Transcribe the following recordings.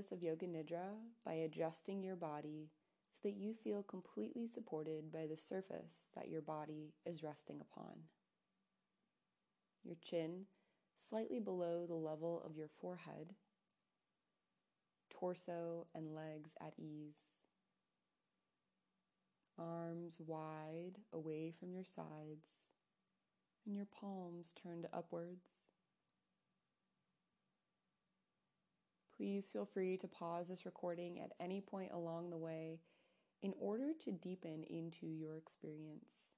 practice of Yoga Nidra by adjusting your body so that you feel completely supported by the surface that your body is resting upon. Your chin slightly below the level of your forehead, torso and legs at ease, arms wide away from your sides, and your palms turned upwards. Please feel free to pause this recording at any point along the way in order to deepen into your experience.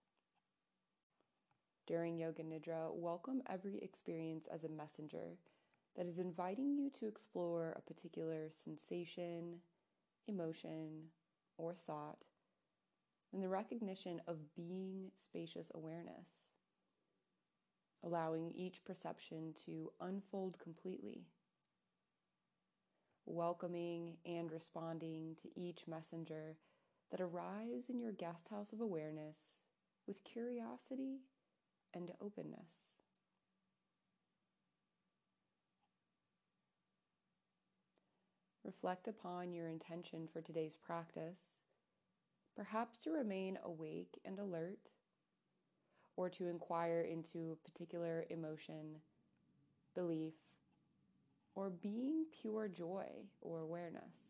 During Yoga Nidra, welcome every experience as a messenger that is inviting you to explore a particular sensation, emotion, or thought, and the recognition of being spacious awareness, allowing each perception to unfold completely welcoming and responding to each messenger that arrives in your guest house of awareness with curiosity and openness. Reflect upon your intention for today's practice, perhaps to remain awake and alert, or to inquire into a particular emotion, belief, or being pure joy or awareness.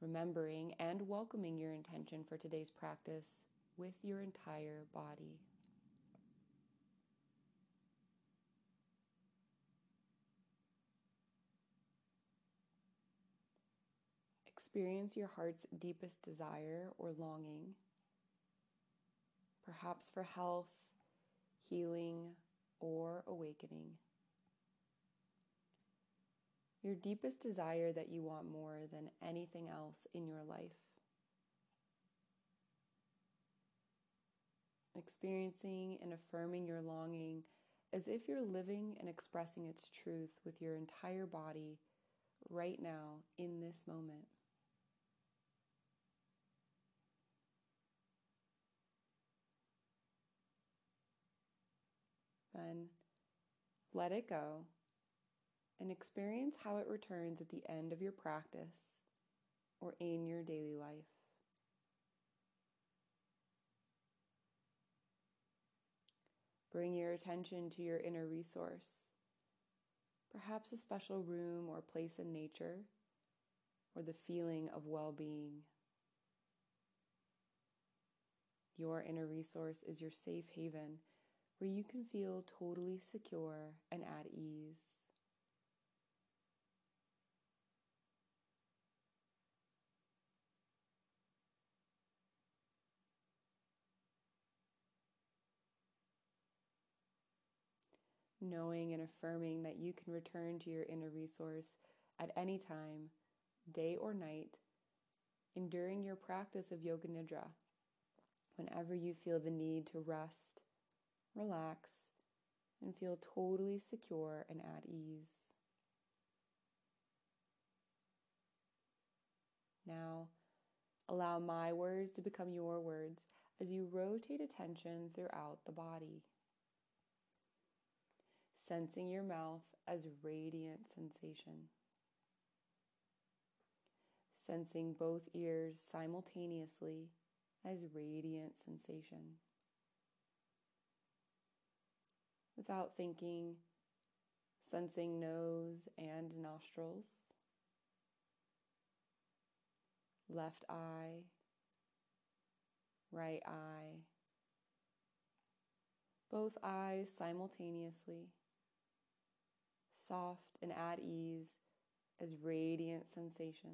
remembering and welcoming your intention for today's practice with your entire body. Experience your heart's deepest desire or longing, perhaps for health, healing, or awakening your deepest desire that you want more than anything else in your life. Experiencing and affirming your longing as if you're living and expressing its truth with your entire body right now in this moment. Then let it go and experience how it returns at the end of your practice or in your daily life. Bring your attention to your inner resource, perhaps a special room or place in nature, or the feeling of well being. Your inner resource is your safe haven where you can feel totally secure and at ease. knowing and affirming that you can return to your inner resource at any time, day or night, enduring your practice of Yoga Nidra, whenever you feel the need to rest, relax, and feel totally secure and at ease. Now, allow my words to become your words as you rotate attention throughout the body sensing your mouth as radiant sensation. Sensing both ears simultaneously as radiant sensation. Without thinking, sensing nose and nostrils, left eye, right eye, both eyes simultaneously soft and at ease as radiant sensation.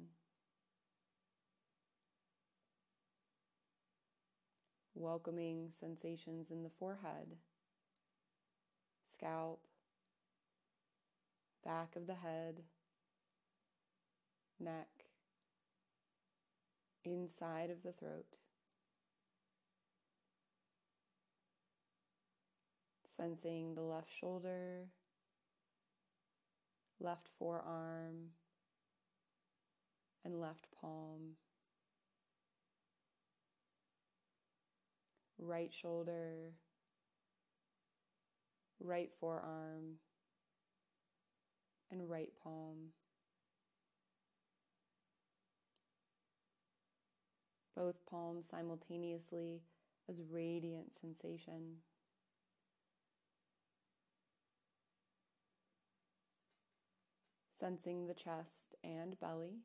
Welcoming sensations in the forehead, scalp, back of the head, neck, inside of the throat. Sensing the left shoulder left forearm, and left palm, right shoulder, right forearm, and right palm. Both palms simultaneously as radiant sensation. Sensing the chest and belly,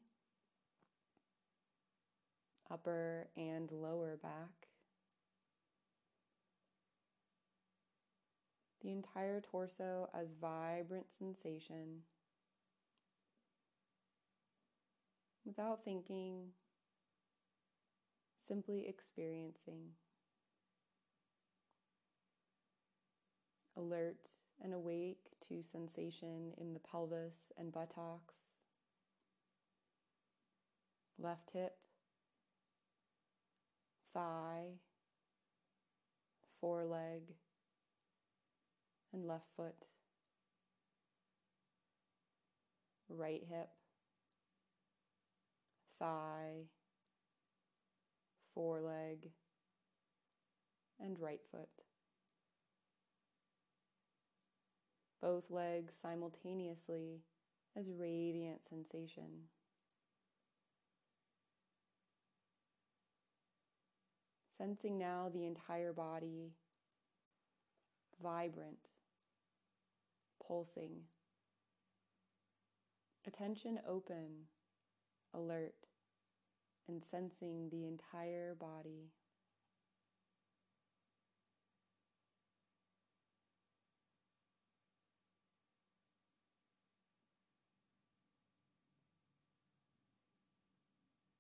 upper and lower back. The entire torso as vibrant sensation without thinking, simply experiencing. Alert and awake to sensation in the pelvis and buttocks, left hip, thigh, foreleg, and left foot, right hip, thigh, foreleg, and right foot. Both legs simultaneously as radiant sensation. Sensing now the entire body vibrant, pulsing, attention open, alert and sensing the entire body.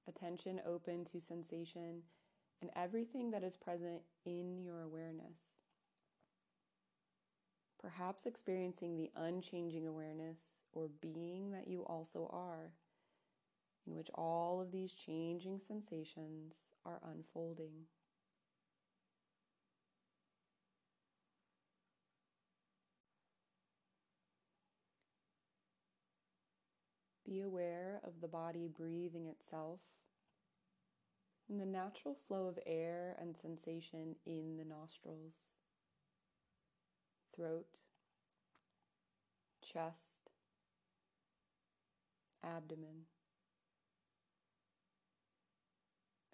Attention open to sensation and everything that is present in your awareness. Perhaps experiencing the unchanging awareness or being that you also are in which all of these changing sensations are unfolding. Be aware of the body breathing itself and the natural flow of air and sensation in the nostrils, throat, chest, abdomen.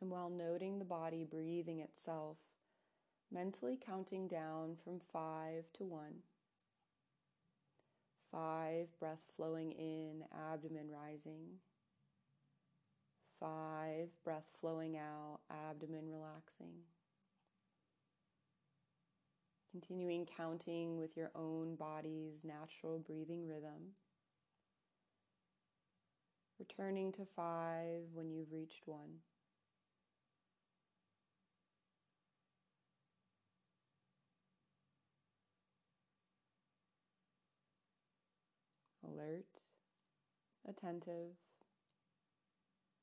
And while noting the body breathing itself, mentally counting down from five to one. Five, breath flowing in, abdomen rising. Five, breath flowing out, abdomen relaxing. Continuing counting with your own body's natural breathing rhythm. Returning to five when you've reached one. alert, attentive,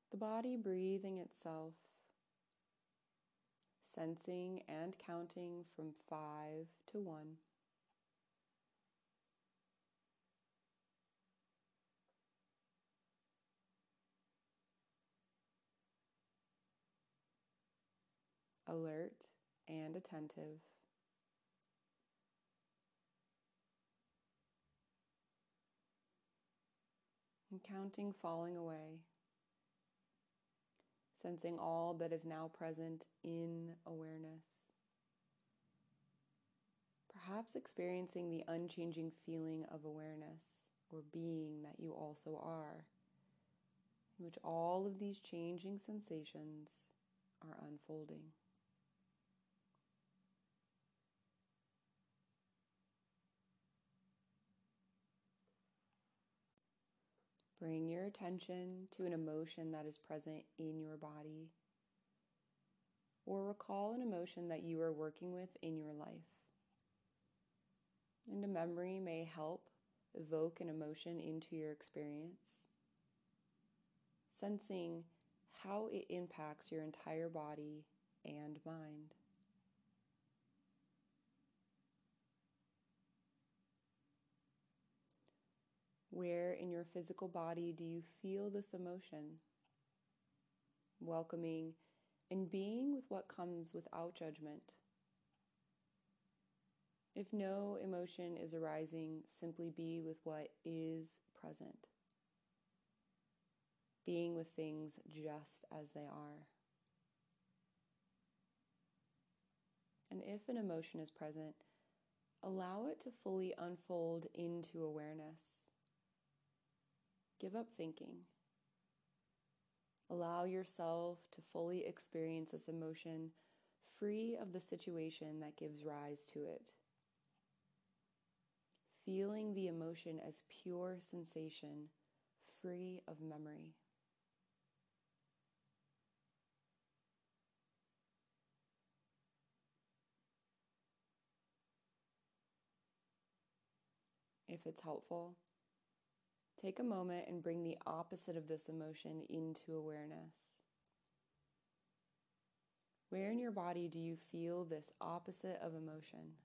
the body breathing itself, sensing and counting from five to one. Alert and attentive. and counting falling away, sensing all that is now present in awareness. Perhaps experiencing the unchanging feeling of awareness or being that you also are, in which all of these changing sensations are unfolding. Bring your attention to an emotion that is present in your body, or recall an emotion that you are working with in your life. And a memory may help evoke an emotion into your experience, sensing how it impacts your entire body and mind. Where in your physical body do you feel this emotion? Welcoming and being with what comes without judgment. If no emotion is arising, simply be with what is present, being with things just as they are. And if an emotion is present, allow it to fully unfold into awareness. Give up thinking. Allow yourself to fully experience this emotion free of the situation that gives rise to it. Feeling the emotion as pure sensation, free of memory. If it's helpful, take a moment and bring the opposite of this emotion into awareness. Where in your body do you feel this opposite of emotion?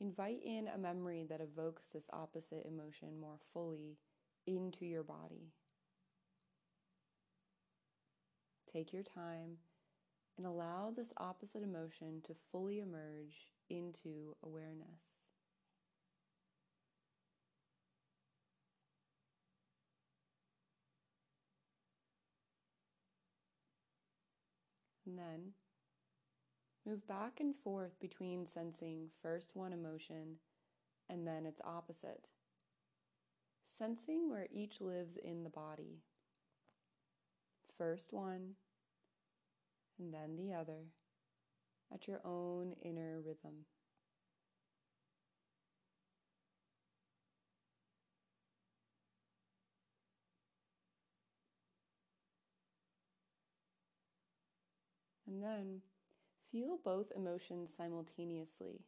Invite in a memory that evokes this opposite emotion more fully into your body. Take your time and allow this opposite emotion to fully emerge into awareness. And then move back and forth between sensing first one emotion and then its opposite. Sensing where each lives in the body. First one, and then the other, at your own inner rhythm. And then feel both emotions simultaneously.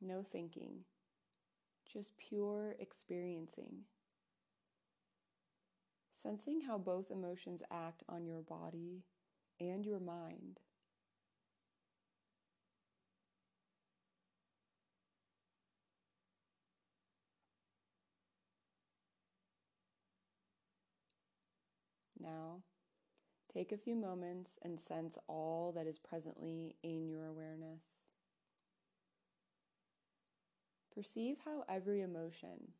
No thinking, just pure experiencing. Sensing how both emotions act on your body and your mind. Now, Take a few moments and sense all that is presently in your awareness. Perceive how every emotion,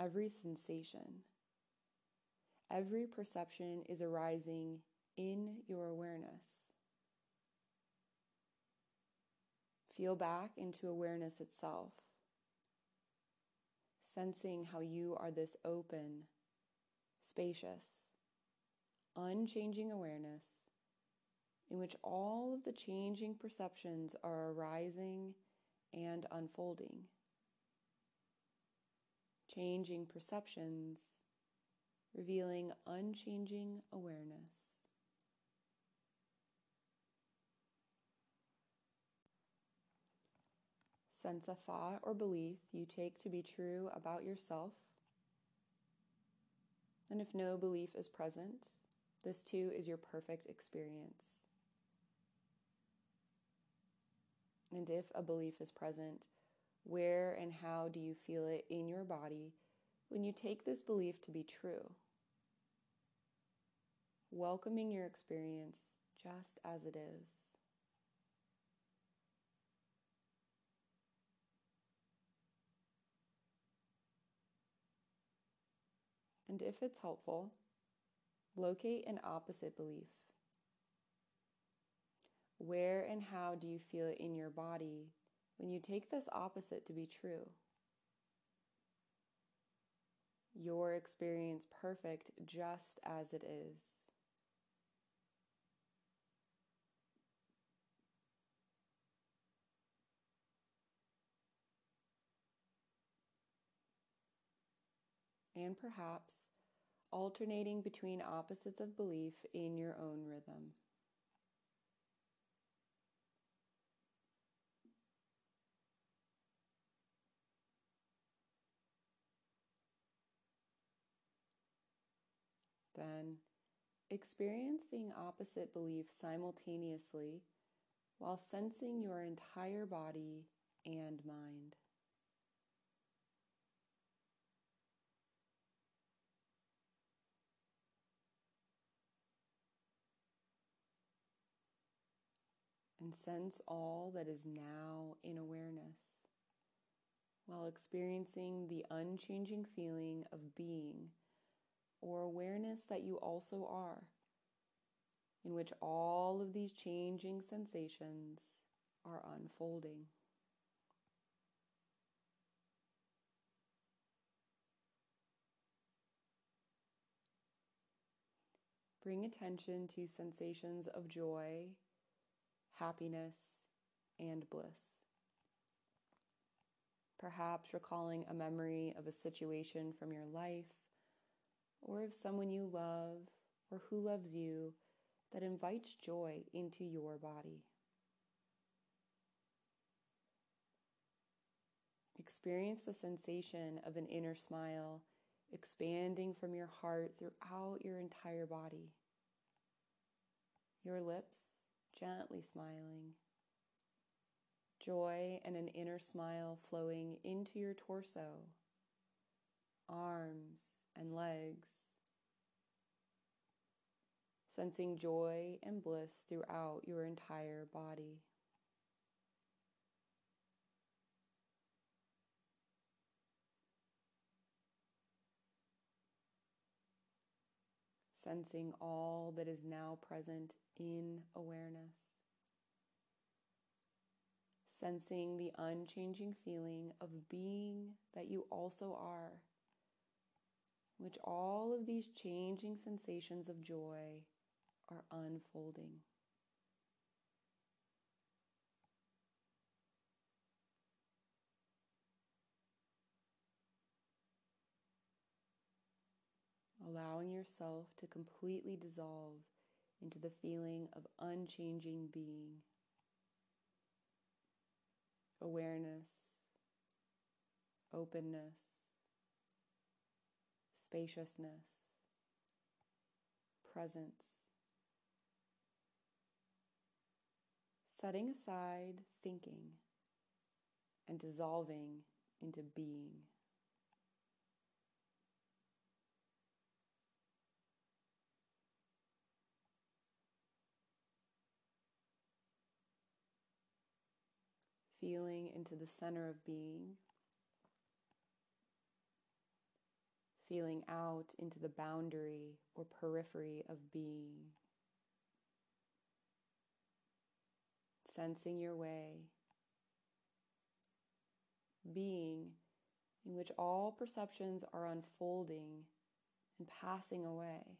every sensation, every perception is arising in your awareness. Feel back into awareness itself, sensing how you are this open, spacious, unchanging awareness in which all of the changing perceptions are arising and unfolding. Changing perceptions, revealing unchanging awareness. Sense a thought or belief you take to be true about yourself. And if no belief is present, this too is your perfect experience. And if a belief is present, where and how do you feel it in your body when you take this belief to be true? Welcoming your experience just as it is. And if it's helpful, Locate an opposite belief. Where and how do you feel it in your body when you take this opposite to be true? Your experience perfect just as it is. And perhaps alternating between opposites of belief in your own rhythm. Then, experiencing opposite beliefs simultaneously while sensing your entire body and mind. And sense all that is now in awareness while experiencing the unchanging feeling of being or awareness that you also are, in which all of these changing sensations are unfolding. Bring attention to sensations of joy, happiness, and bliss. Perhaps recalling a memory of a situation from your life or of someone you love or who loves you that invites joy into your body. Experience the sensation of an inner smile expanding from your heart throughout your entire body. Your lips gently smiling. Joy and an inner smile flowing into your torso, arms, and legs. Sensing joy and bliss throughout your entire body. Sensing all that is now present in awareness. Sensing the unchanging feeling of being that you also are, which all of these changing sensations of joy are unfolding. Allowing yourself to completely dissolve into the feeling of unchanging being, awareness, openness, spaciousness, presence. Setting aside thinking and dissolving into being. feeling into the center of being, feeling out into the boundary or periphery of being, sensing your way, being in which all perceptions are unfolding and passing away.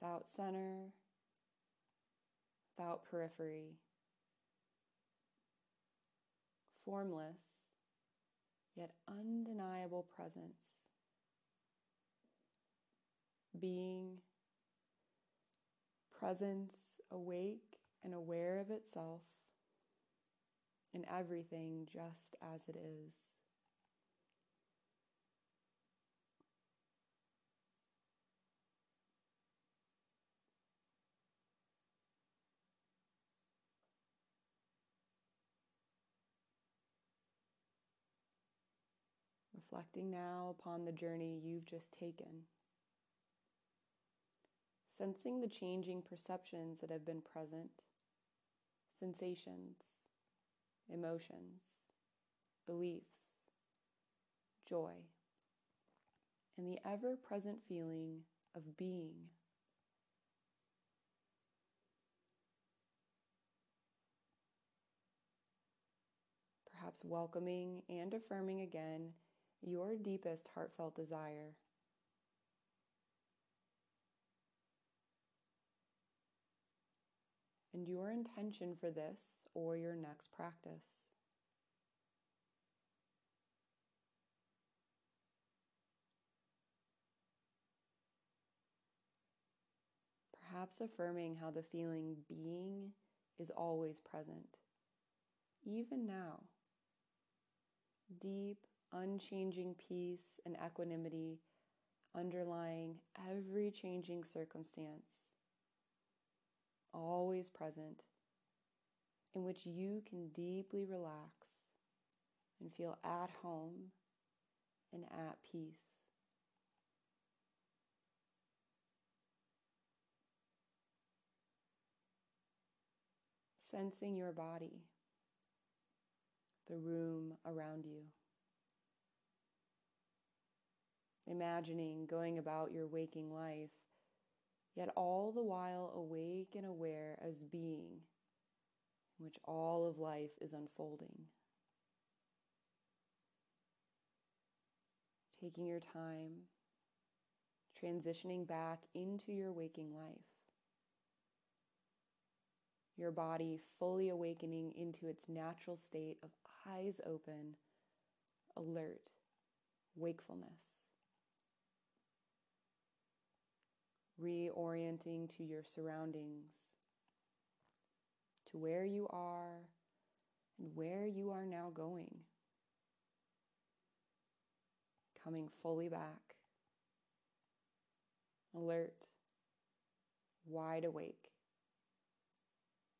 Without center, without periphery formless yet undeniable presence. Being, presence, awake and aware of itself in everything just as it is. Reflecting now upon the journey you've just taken, sensing the changing perceptions that have been present, sensations, emotions, beliefs, joy, and the ever present feeling of being. Perhaps welcoming and affirming again your deepest heartfelt desire. And your intention for this or your next practice. Perhaps affirming how the feeling being is always present, even now. Deep unchanging peace and equanimity underlying every changing circumstance, always present, in which you can deeply relax and feel at home and at peace. sensing your body, the room around you. Imagining going about your waking life, yet all the while awake and aware as being, in which all of life is unfolding. Taking your time, transitioning back into your waking life your body fully awakening into its natural state of eyes open, alert, wakefulness. Reorienting to your surroundings, to where you are and where you are now going. Coming fully back, alert, wide awake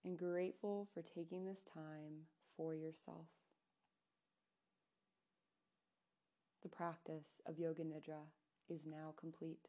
and grateful for taking this time for yourself. The practice of Yoga Nidra is now complete.